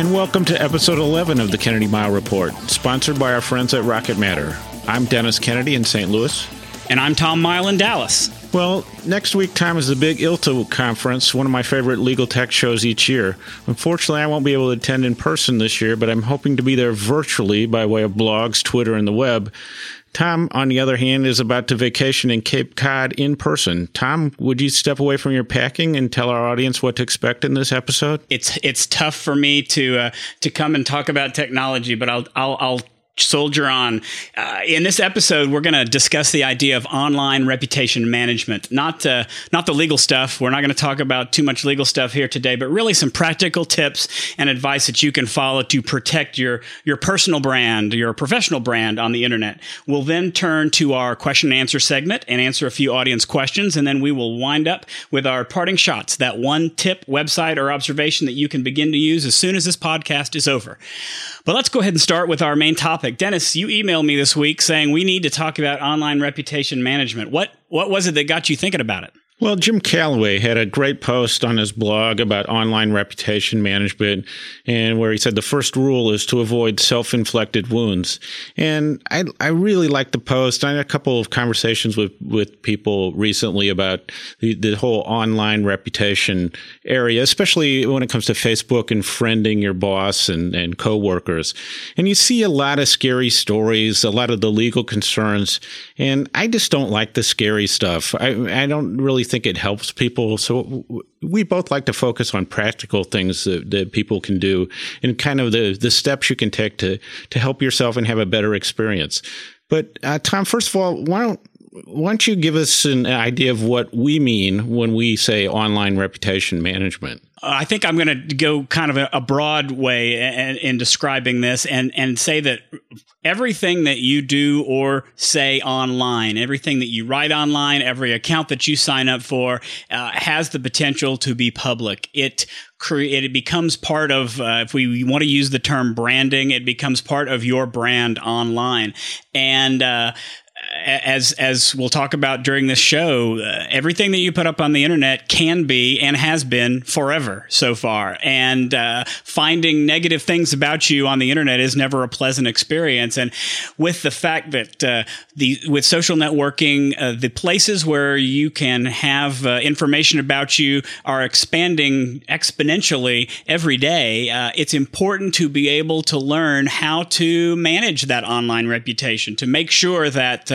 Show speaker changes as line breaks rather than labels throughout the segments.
And welcome to episode 11 of the Kennedy Mighell Report, sponsored by our friends at Rocket Matter. I'm Dennis Kennedy in St. Louis.
And I'm Tom Mighell in Dallas.
Well, next week, Tom, is the big ILTA conference, one of my favorite legal tech shows each year. Unfortunately, I won't be able to attend in person this year, but I'm hoping to be there virtually by way of blogs, Twitter, and the web. Tom, on the other hand, is about to vacation in Cape Cod in person. Tom, would you step away from your packing and tell our audience what to expect in this episode?
It's it's tough for me to uh, to come and talk about technology, but I'll I'll, I'll soldier on. Uh, in this episode, we're going to discuss the idea of online reputation management. Not uh, not the legal stuff. We're not going to talk about too much legal stuff here today, but really some practical tips and advice that you can follow to protect your your personal brand, your professional brand on the internet. We'll then turn to our question and answer segment and answer a few audience questions, and then we will wind up with our parting shots. That one tip, website, or observation that you can begin to use as soon as this podcast is over. But let's go ahead and start with our main topic. Dennis, you emailed me this week saying we need to talk about online reputation management. What what was it that got you thinking about it?
Well, Jim Calloway had a great post on his blog about online reputation management, and where he said the first rule is to avoid self-inflicted wounds. And I, I really like the post. I had a couple of conversations with, with people recently about the, the whole online reputation area, especially when it comes to Facebook and friending your boss and, and coworkers. And you see a lot of scary stories, a lot of the legal concerns, and I just don't like the scary stuff. I, I don't really think it helps people. So we both like to focus on practical things that, that, people can do and kind of the, the steps you can take to, to help yourself and have a better experience. But uh, Tom, first of all, why don't why don't you give us an idea of what we mean when we say online reputation management?
I think I'm going to go kind of a, broad way in, in, describing this and, and say that everything that you do or say online, everything that you write online, every account that you sign up for uh, has the potential to be public. It create it becomes part of uh, if we want to use the term branding it becomes part of your brand online and uh, as as we'll talk about during this show, uh, everything that you put up on the internet can be and has been forever so far. And uh, finding negative things about you on the internet is never a pleasant experience. And with the fact that uh, the with social networking, uh, the places where you can have uh, information about you are expanding exponentially every day. Uh, it's important to be able to learn how to manage that online reputation to make sure that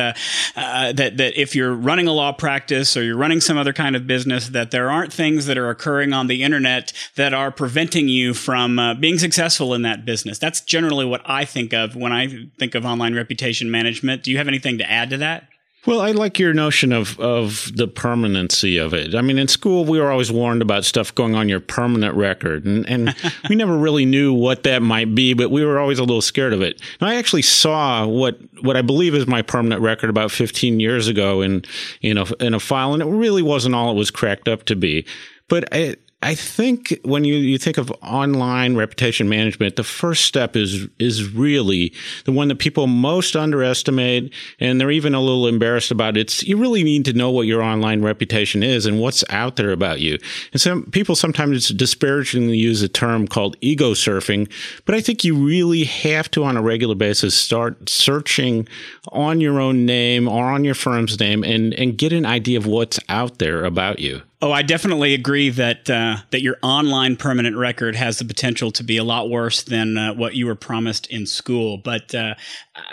uh, that that if you're running a law practice or you're running some other kind of business, that there aren't things that are occurring on the internet that are preventing you from uh, being successful in that business. That's generally what I think of when I think of online reputation management. Do you have anything to add to that?
Well, I like your notion of, of the permanency of it. I mean, in school, we were always warned about stuff going on your permanent record, and, and we never really knew what that might be, but we were always a little scared of it. And I actually saw what, what I believe is my permanent record about 15 years ago in, in, a, in a file, and it really wasn't all it was cracked up to be. But I, I think when you, you think of online reputation management, the first step is is really the one that people most underestimate, and they're even a little embarrassed about. It's you really need to know what your online reputation is and what's out there about you. And some people sometimes disparagingly use a term called ego surfing, but I think you really have to, on a regular basis, start searching on your own name or on your firm's name and and get an idea of what's out there about you.
Oh, I definitely agree that uh, that your online permanent record has the potential to be a lot worse than uh, what you were promised in school. But uh,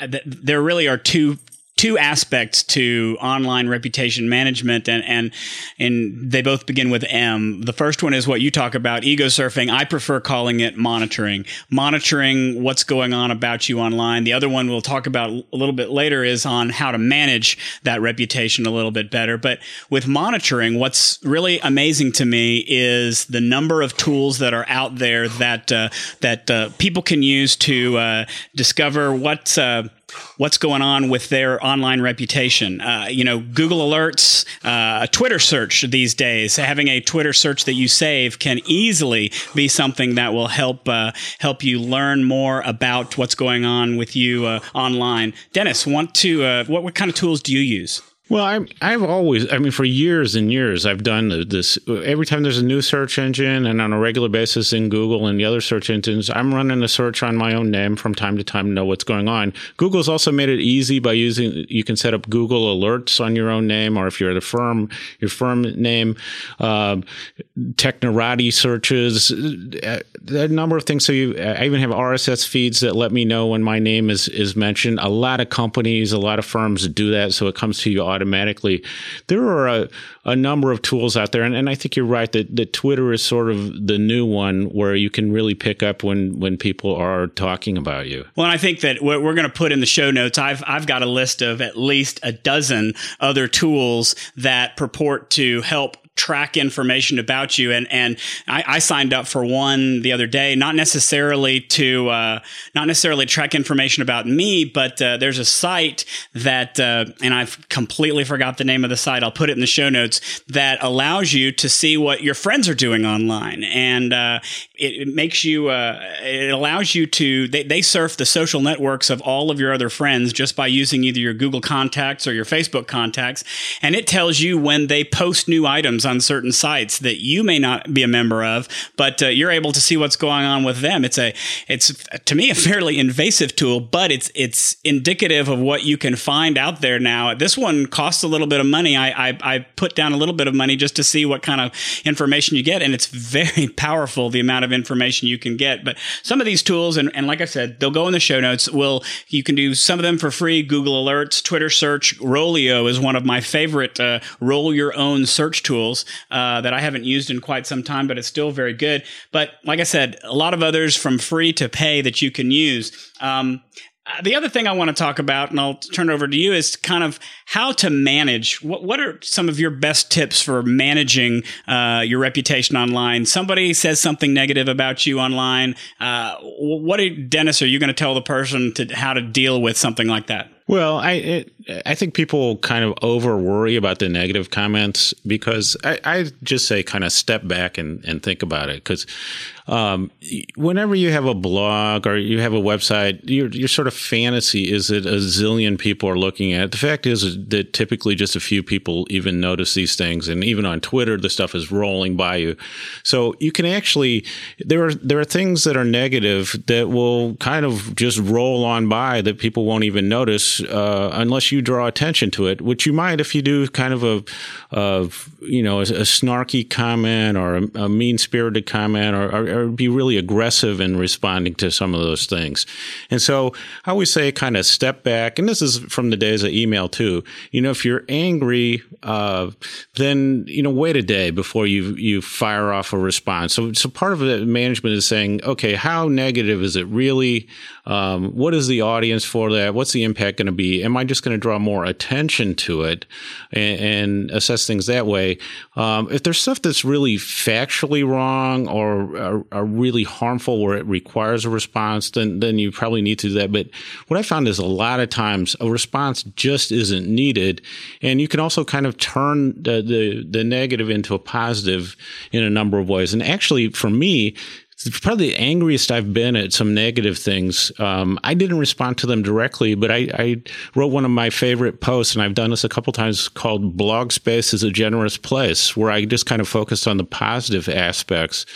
th- there really are two two aspects to online reputation management and and and they both begin with M. The first one is what you talk about ego surfing. I prefer calling it monitoring. Monitoring what's going on about you online. The other one we'll talk about a little bit later is on how to manage that reputation a little bit better. But with monitoring, what's really amazing to me is the number of tools that are out there that uh, that uh, people can use to uh, discover what's uh, what's going on with their online reputation. Uh, you know, Google Alerts, uh, a Twitter search these days, having a Twitter search that you save can easily be something that will help uh, help you learn more about what's going on with you uh, online. Dennis, want to uh, what what kind of tools do you use?
Well, I, I've always, I mean, for years and years, I've done this. Every time there's a new search engine, and on a regular basis in Google and the other search engines, I'm running a search on my own name from time to time to know what's going on. Google's also made it easy by using, you can set up Google alerts on your own name, or if you're at a firm, your firm name, uh, Technorati searches, a, a number of things. So you, I even have RSS feeds that let me know when my name is, is mentioned. A lot of companies, a lot of firms do that, so it comes to you automatically automatically. There are a, a number of tools out there, and, and I think you're right that, that Twitter is sort of the new one where you can really pick up when when people are talking about you.
Well, I think that what we're going to put in the show notes, I've I've got a list of at least a dozen other tools that purport to help track information about you. And and I, I, signed up for one the other day, not necessarily to uh, not necessarily track information about me, but uh, there's a site that uh, and I've completely forgot the name of the site. I'll put it in the show notes that allows you to see what your friends are doing online, and uh, it, it, makes you uh, it allows you to they, they surf the social networks of all of your other friends just by using either your Google contacts or your Facebook contacts, and it tells you when they post new items on certain sites that you may not be a member of, but uh, you're able to see what's going on with them. It's a, it's to me a fairly invasive tool, but it's it's indicative of what you can find out there now. This one costs a little bit of money. I I, I put down a little bit of money just to see what kind of information you get, and it's very powerful the amount of information you can get. But some of these tools, and, and like I said, they'll go in the show notes. Will you can do some of them for free? Google Alerts, Twitter search, Rollyo is one of my favorite uh, roll your own search tools tools uh, that I haven't used in quite some time, but it's still very good. But like I said, a lot of others from free to pay that you can use. Um, uh, the other thing I want to talk about, and I'll turn it over to you, is kind of how to manage. What What are some of your best tips for managing uh, your reputation online? Somebody says something negative about you online. Uh, what, are, Dennis, are you going to tell the person to how to deal with something like that?
Well, I it, I think people kind of over worry about the negative comments because I, I just say kind of step back and, and think about it because um, whenever you have a blog or you have a website, your your sort of fantasy is that a zillion people are looking at it. The fact is that typically just a few people even notice these things, and even on Twitter, the stuff is rolling by you. So you can actually there are there are things that are negative that will kind of just roll on by that people won't even notice uh, unless you draw attention to it, which you might if you do kind of a, of you know, a, a, snarky comment or a, a mean spirited comment or, or, or, be really aggressive in responding to some of those things. And so I always say kind of step back. And this is from the days of email too. You know, if you're angry, uh, then, you know, wait a day before you, you fire off a response. So, so part of the management is saying, okay, how negative is it really? Um, what is the audience for that? What's the impact going to be? Am I just going to draw more attention to it and, and assess things that way? Um, if there's stuff that's really factually wrong or, or, or, really harmful where it requires a response, then then you probably need to do that. But what I found is a lot of times a response just isn't needed, and you can also kind of turn the, the, the negative into a positive in a number of ways. And actually, for me, probably the angriest I've been at some negative things. Um, I didn't respond to them directly, but I, I, wrote one of my favorite posts, and I've done this a couple times called Blog Space is a Generous Place, where I just kind of focused on the positive aspects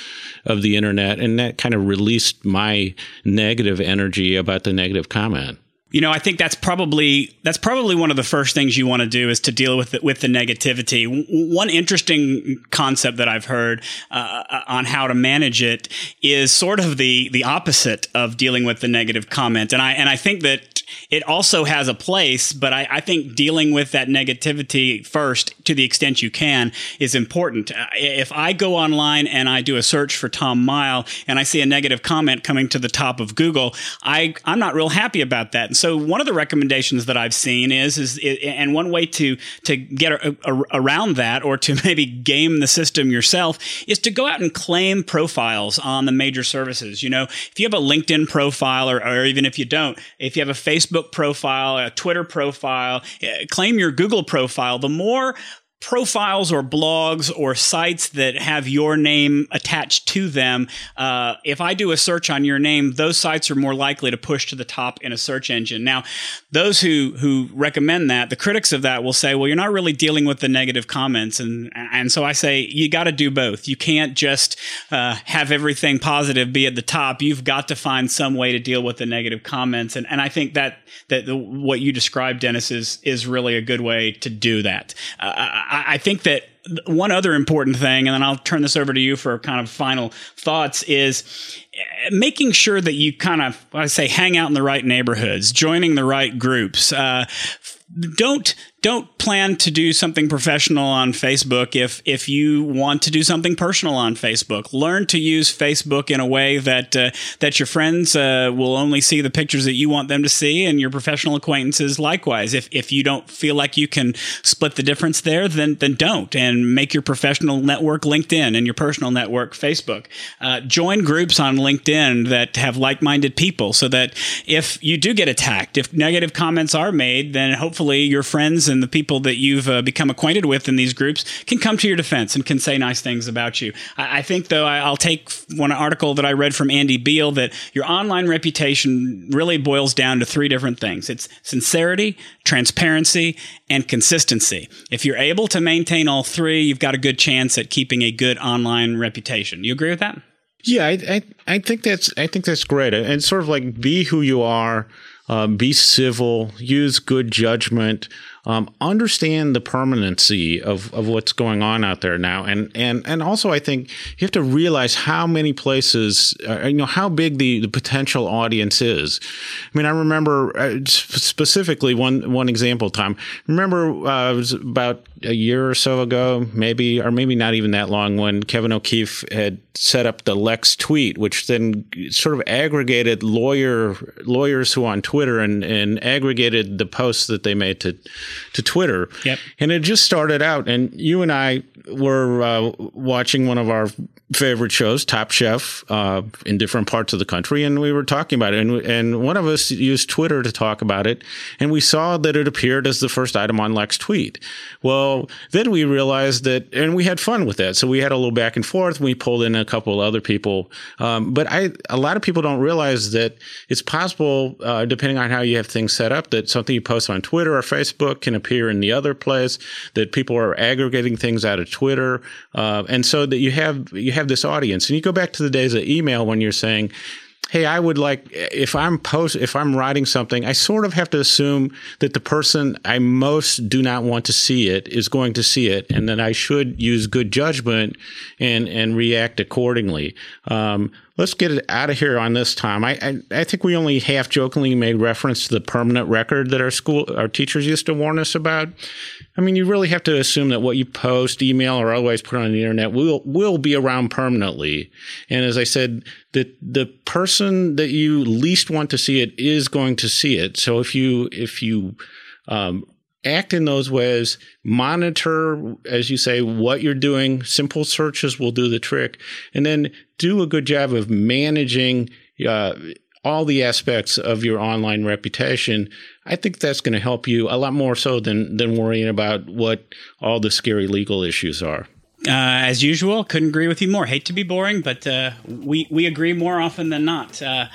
of the internet, and that kind of released my negative energy about the negative comment.
You know, I think that's probably that's probably one of the first things you want to do is to deal with the, with the negativity. One interesting concept that I've heard uh, uh, on how to manage it is sort of the the opposite of dealing with the negative comment, and I and I think that it also has a place, but I, I, think dealing with that negativity first, to the extent you can, is important. Uh, if I go online and I do a search for Tom Mighell and I see a negative comment coming to the top of Google, I I'm not real happy about that. And so one of the recommendations that I've seen is is and one way to to get a, a, around that or to maybe game the system yourself is to go out and claim profiles on the major services. You know, if you have a LinkedIn profile or, or even if you don't, if you have a Facebook profile, a Twitter profile, eh, claim your Google profile. The more profiles or blogs or sites that have your name attached to them, uh, if I do a search on your name, those sites are more likely to push to the top in a search engine. Now, those who who recommend that, the critics of that will say, well, you're not really dealing with the negative comments, and and so I say you got to do both. You can't just uh, have everything positive be at the top. You've got to find some way to deal with the negative comments, and and I think that that the, what you described, Dennis, is is really a good way to do that. Uh, I think that one other important thing, and then I'll turn this over to you for kind of final thoughts, is eh, making sure that you kind of, I say, hang out in the right neighborhoods, joining the right groups. Uh, don't don't plan to do something professional on Facebook if if you want to do something personal on Facebook. Learn to use Facebook in a way that uh, that your friends uh, will only see the pictures that you want them to see, and your professional acquaintances likewise. If if you don't feel like you can split the difference there, then then don't, and make your professional network LinkedIn and your personal network Facebook. Uh, join groups on LinkedIn that have like minded people, so that if you do get attacked, if negative comments are made, then hopefully your friends and and the people that you've uh, become acquainted with in these groups can come to your defense and can say nice things about you. I, I think, though, I, will take one article that I read from Andy Beal that your online reputation really boils down to three different things it's sincerity, transparency, and consistency. If you're able to maintain all three, you've got a good chance at keeping a good online reputation. You agree with that?
Yeah, I, I, I think that's I think that's great. And sort of like be who you are, uh, be civil, use good judgment um, understand the permanency of, of what's going on out there now, and and and also I think you have to realize how many places, uh, you know, how big the, the potential audience is. I mean, I remember uh, specifically one one example. Tom, remember uh, it was about a year or so ago, maybe or maybe not even that long, when Kevin O'Keefe had set up the LexTweet, which then sort of aggregated lawyer lawyers who on Twitter and and aggregated the posts that they made to to Twitter.
Yep.
And it just started out, and you and I were uh, watching one of our favorite shows, Top Chef, uh, in different parts of the country, and we were talking about it. And, and one of us used Twitter to talk about it, and we saw that it appeared as the first item on LexTweet. Well, then we realized that, and we had fun with that. So we had a little back and forth. We pulled in a couple other people, um, but I a lot of people don't realize that it's possible, uh, depending on how you have things set up, that something you post on Twitter or Facebook can appear in the other place. That people are aggregating things out of Twitter, uh, and so that you have you have this audience. And you go back to the days of email when you're saying, hey i would like if i'm post if i'm writing something i sort of have to assume that the person i most do not want to see it is going to see it and that i should use good judgment and and react accordingly um, let's get it out of here on this time. I, I, I think we only half jokingly made reference to the permanent record that our school our teachers used to warn us about. I mean, you really have to assume that what you post, email, or otherwise put on the internet will will be around permanently. And as I said, that the person that you least want to see it is going to see it. So if you if you um, act in those ways, monitor, as you say, what you're doing. Simple searches will do the trick. And then do a good job of managing uh, all the aspects of your online reputation. I think that's going to help you a lot more so than, than worrying about what all the scary legal issues are.
Uh, as usual, couldn't agree with you more. Hate to be boring, but uh, we we agree more often than not. Uh,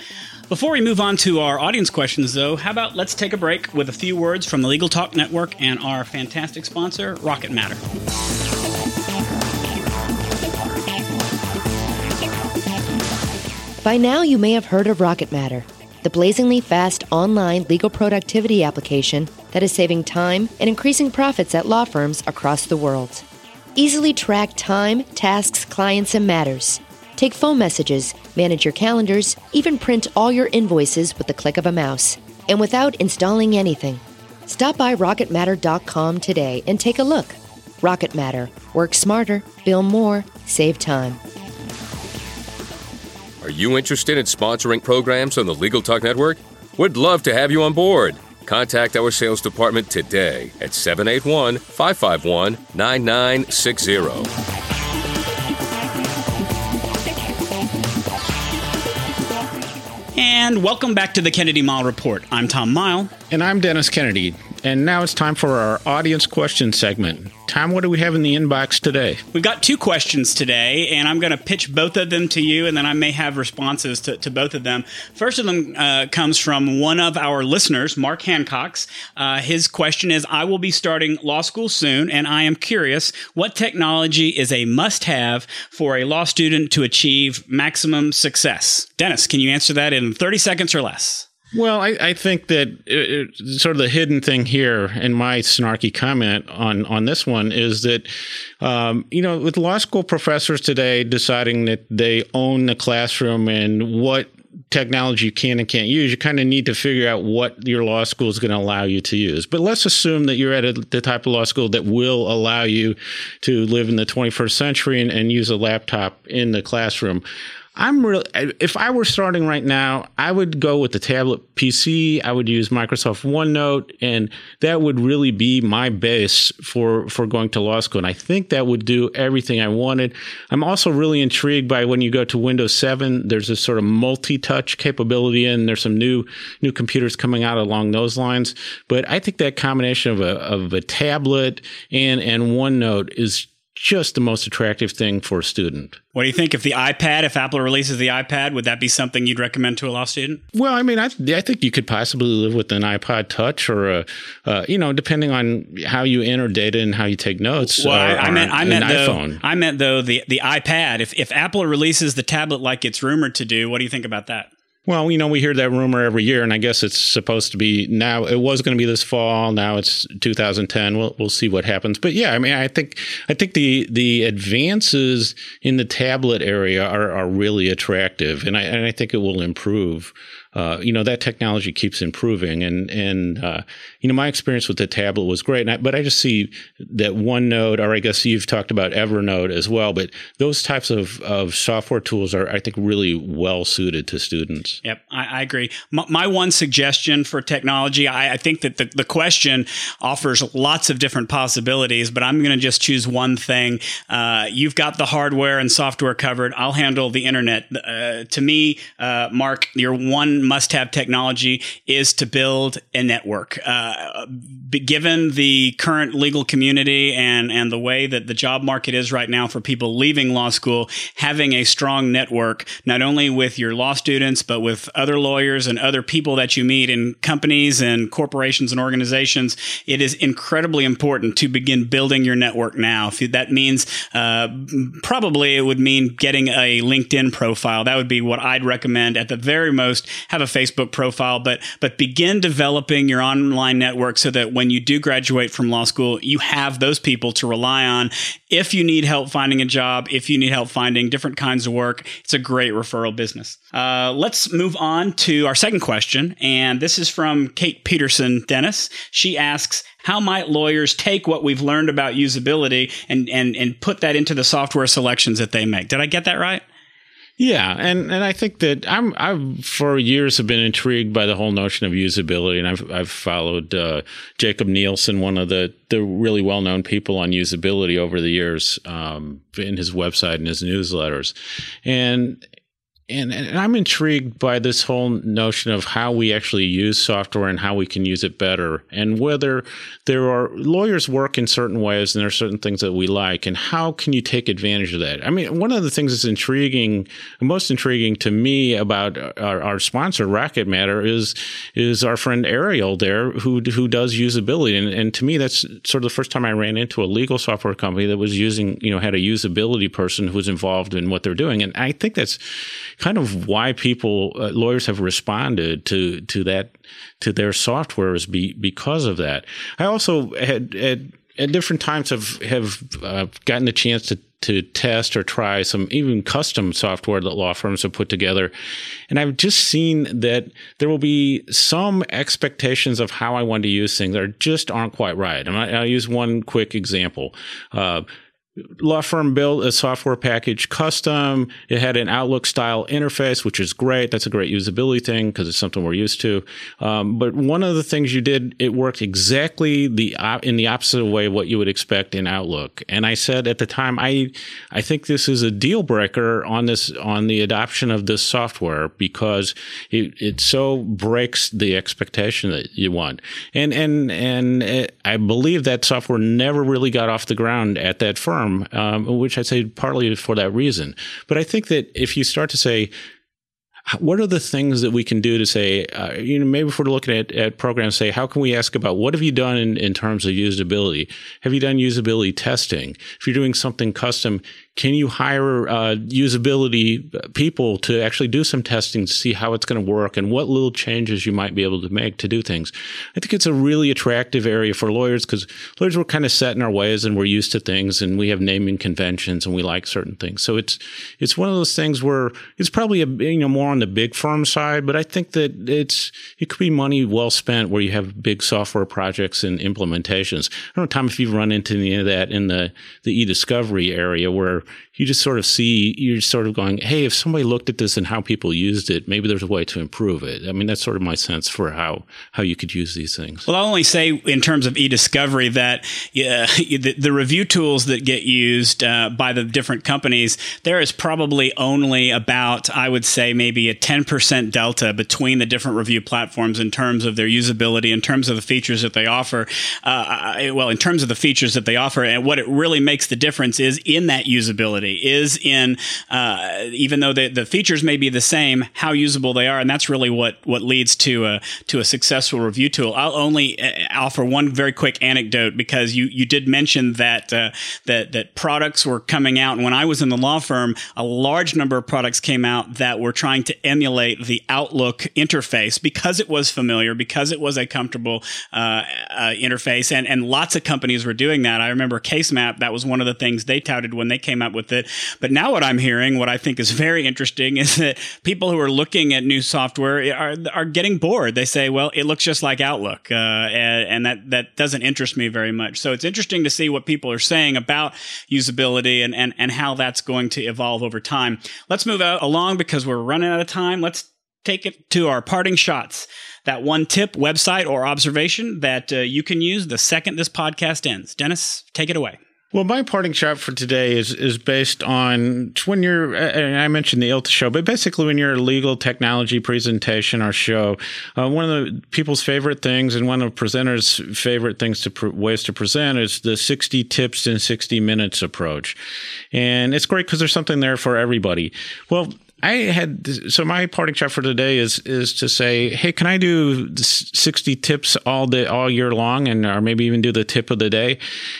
before we move on to our audience questions, though, how about let's take a break with a few words from the Legal Talk Network and our fantastic sponsor, Rocket Matter.
By now, you may have heard of Rocket Matter, the blazingly fast online legal productivity application that is saving time and increasing profits at law firms across the world. Easily track time, tasks, clients, and matters Take phone messages, manage your calendars, even print all your invoices with the click of a mouse. and without installing anything. Stop by rocketmatter.com today and take a look. Rocket Matter. Work smarter, bill more, save time.
Are you interested in sponsoring programs on the Legal Talk Network? We'd love to have you on board. Contact our sales department today at 781 551 9960.
And welcome back to the Kennedy Mighell Report. I'm Tom Mighell.
And I'm Dennis Kennedy. And now it's time for our audience question segment. Tom, what do we have in the inbox today?
We've got two questions today, and I'm going to pitch both of them to you, and then I may have responses to, to both of them. First of them uh, comes from one of our listeners, Mark Hancock's. Uh, his question is I will be starting law school soon, and I am curious what technology is a must have for a law student to achieve maximum success? Dennis, can you answer that in 30 seconds or less?
Well, I, I think that it, uh, sort of the hidden thing here, and my snarky comment on on this one is that, um, you know, with law school professors today deciding that they own the classroom and what technology you can and can't use, you kind of need to figure out what your law school is going to allow you to use. But let's assume that you're at a, the type of law school that will allow you to live in the 21st century and, and use a laptop in the classroom. I'm really, if I were starting right now, I would go with the tablet PC. I would use Microsoft OneNote, and that would really be my base for, for going to law school. And I think that would do everything I wanted. I'm also really intrigued by when you go to Windows 7, there's a sort of multi touch capability, and there's some new, new computers coming out along those lines. But I think that combination of a, of a tablet and, and OneNote is just the most attractive thing for a student.
What do you think if the iPad, if Apple releases the iPad, would that be something you'd recommend to a law student?
Well, I mean, I, I think you could possibly live with an iPod Touch or a, uh, you know, depending on how you enter data and how you take notes.
Well, I, I meant, I meant though, iPhone. I meant though the the iPad. If if Apple releases the tablet like it's rumored to do, what do you think about that?
Well, you know, we hear that rumor every year, and I guess it's supposed to be now. It was going to be this fall. Now it's 2010. We'll we'll see what happens. But yeah, I mean, I think I think the the advances in the tablet area are are really attractive, and I and I think it will improve uh, you know that technology keeps improving and and uh, you know my experience with the tablet was great. I, but I just see that OneNote or I guess you've talked about Evernote as well but those types of, of software tools are I think really well suited to students.
Yep I, I agree. My, my, one suggestion for technology I, I think that the, the question offers lots of different possibilities but I'm going to just choose one thing. Uh, you've got the hardware and software covered. I'll handle the internet. Uh, to me uh, Mark your one must have technology is to build a network. Uh, given the current legal community and, and the way that the job market is right now for people leaving law school, having a strong network, not only with your law students, but with other lawyers and other people that you meet in companies and corporations and organizations, it is incredibly important to begin building your network now. If that means, uh, probably it would mean getting a LinkedIn profile. That would be what I'd recommend at the very most have a Facebook profile, but but begin developing your online network so that when you do graduate from law school, you have those people to rely on. If you need help finding a job, if you need help finding different kinds of work, it's a great referral business. Uh, let's move on to our second question, and this is from Kate Peterson Dennis. She asks, how might lawyers take what we've learned about usability and, and, and put that into the software selections that they make? Did I get that right?
Yeah, and, and I think that I'm I've for years have been intrigued by the whole notion of usability, and I've I've followed uh, Jakob Nielsen, one of the the really well known people on usability over the years, um, in his website and his newsletters, and and, and, I'm intrigued by this whole notion of how we actually use software and how we can use it better, and whether there are lawyers work in certain ways and there are certain things that we like, and how can you take advantage of that? I mean, one of the things that's intriguing, most intriguing to me about our, our sponsor, Rocket Matter, is is our friend Ariel there who who does usability, and, and to me that's sort of the first time I ran into a legal software company that was using, you know, had a usability person who was involved in what they're doing, and I think that's kind of why people uh, lawyers have responded to to that to their software is be, because of that. I also had, had at different times have have uh, gotten the chance to to test or try some even custom software that law firms have put together. And I've just seen that there will be some expectations of how I want to use things that just aren't quite right. And I'll use one quick example. Uh, law firm built a software package custom. It had an Outlook style interface, which is great. That's a great usability thing because it's something we're used to. Um, but one of the things you did, it worked exactly the in the opposite way what you would expect in Outlook. And I said at the time, I I think this is a deal breaker on this on the adoption of this software because it it so breaks the expectation that you want. And and and it, I believe that software never really got off the ground at that firm um, which I'd say partly for that reason. But I think that if you start to say, what are the things that we can do to say, uh, you know, maybe if we're looking at, at programs, say, how can we ask about what have you done in, in terms of usability? Have you done usability testing? If you're doing something custom, can you hire uh, usability people to actually do some testing to see how it's going to work and what little changes you might be able to make to do things? I think it's a really attractive area for lawyers because lawyers were kind of set in our ways and we're used to things and we have naming conventions and we like certain things. So it's it's one of those things where it's probably a you know more on the big firm side, but I think that it's it could be money well spent where you have big software projects and implementations. I don't know, Tom, if you've run into any of that in the the e-discovery area where you just sort of see you're sort of going, hey, if somebody looked at this and how people used it, maybe there's a way to improve it. I mean, that's sort of my sense for how how you could use these things.
Well, I'll only say in terms of e-discovery that yeah, the, the review tools that get used uh, by the different companies, there is probably only about I would say maybe a 10% delta between the different review platforms in terms of their usability, in terms of the features that they offer. Uh, well, in terms of the features that they offer, and what it really makes the difference is in that usability is in uh, even though the, the features may be the same, how usable they are, and that's really what what leads to a to a successful review tool. I'll only uh, offer one very quick anecdote because you you did mention that uh, that that products were coming out, and when I was in the law firm, a large number of products came out that were trying to emulate the Outlook interface because it was familiar, because it was a comfortable uh, uh, interface, and and lots of companies were doing that. I remember CaseMap; that was one of the things they touted when they came out with it. But now what I'm hearing, what I think is very interesting, is that people who are looking at new software are are getting bored. They say, "Well, it looks just like Outlook," uh, and, and that that doesn't interest me very much. So it's interesting to see what people are saying about usability and and and how that's going to evolve over time. Let's move along because we're running out of time. Let's take it to our parting shots. That one tip, website, or observation that uh, you can use the second this podcast ends. Dennis, take it away.
Well, my parting shot for today is is based on when you're. I mentioned the ILTA show, but basically when you're a legal technology presentation or show, uh, one of the people's favorite things and one of presenters' favorite things to pr- ways to present is the 60 tips in 60 minutes approach, and it's great because there's something there for everybody. Well, I had so my parting shot for today is is to say, hey, can I do sixty tips all day, all year long, and or maybe even do the tip of the day?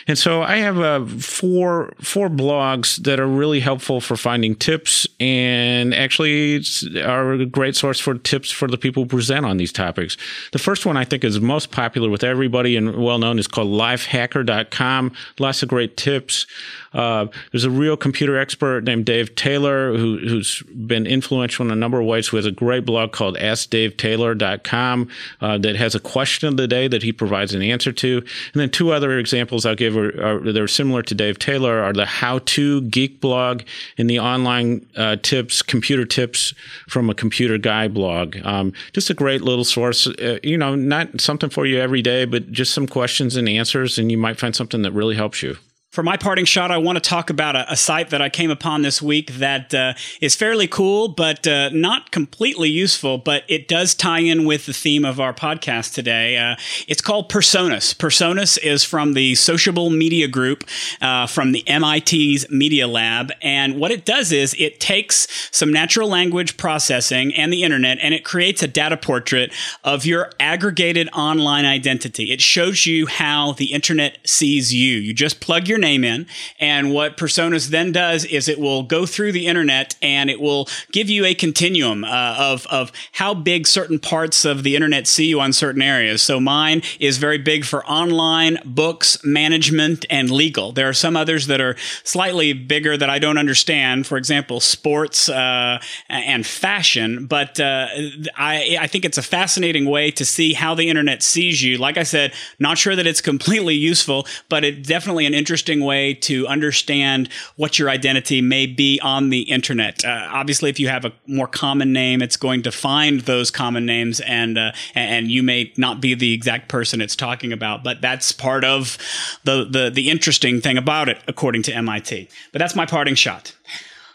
And so I have uh, four four blogs that are really helpful for finding tips, and actually are a great source for tips for the people who present on these topics. The first one I think is most popular with everybody and well known is called Lifehacker.com. Lots of great tips. Uh, there's a real computer expert named Dave Taylor who, who's been influential in a number of ways, who has a great blog called AskDaveTaylor.com uh, that has a question of the day that he provides an answer to. And then two other examples I'll give are, are that are similar to Dave Taylor are the How To Geek blog and the online uh, tips, computer tips from a computer guy blog. Um, just a great little source. Uh, you know, not something for you every day, but just some questions and answers, and you might find something that really helps you.
For my parting shot, I want to talk about a, a site that I came upon this week that uh, is fairly cool, but uh, not completely useful. But it does tie in with the theme of our podcast today. Uh, it's called Personas. Personas is from the Sociable Media Group uh, from the MIT's Media Lab, and what it does is it takes some natural language processing and the internet, and it creates a data portrait of your aggregated online identity. It shows you how the internet sees you. You just plug your name in. And what Personas then does is it will go through the internet and it will give you a continuum uh, of, of how big certain parts of the internet see you on certain areas. So mine is very big for online, books, management, and legal. There are some others that are slightly bigger that I don't understand. For example, sports uh, and fashion. But uh, I, I think it's a fascinating way to see how the internet sees you. Like I said, not sure that it's completely useful, but it's definitely an interesting way to understand what your identity may be on the internet. Uh, obviously, if you have a more common name, it's going to find those common names, and uh, and you may not be the exact person it's talking about. But that's part of the the the interesting thing about it, according to MIT. But that's my parting shot.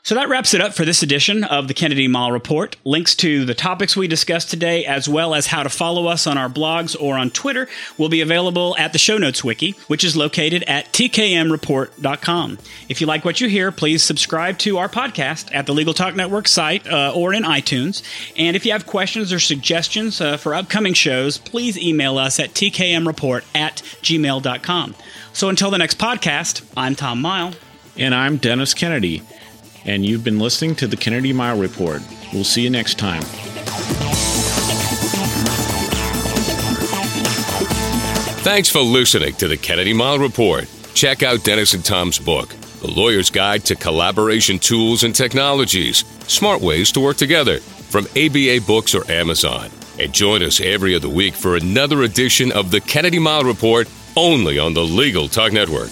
So that wraps it up for this edition of the Kennedy Mighell Report. Links to the topics we discussed today, as well as how to follow us on our blogs or on Twitter, will be available at the show notes wiki, which is located at tkmreport.com. If you like what you hear, please subscribe to our podcast at the Legal Talk Network site uh, or in iTunes. And if you have questions or suggestions uh, for upcoming shows, please email us at tkmreport at gmail.com. So until the next podcast, I'm Tom Mighell.
And I'm Dennis Kennedy and you've been listening to the Kennedy Mighell Report. We'll see you next time.
Thanks for listening to the Kennedy Mighell Report. Check out Dennis and Tom's book, The Lawyer's Guide to Collaboration Tools and Technologies Smart Ways to Work Together, from ABA Books or Amazon. And join us every other week for another edition of the Kennedy Mighell Report only on the Legal Talk Network.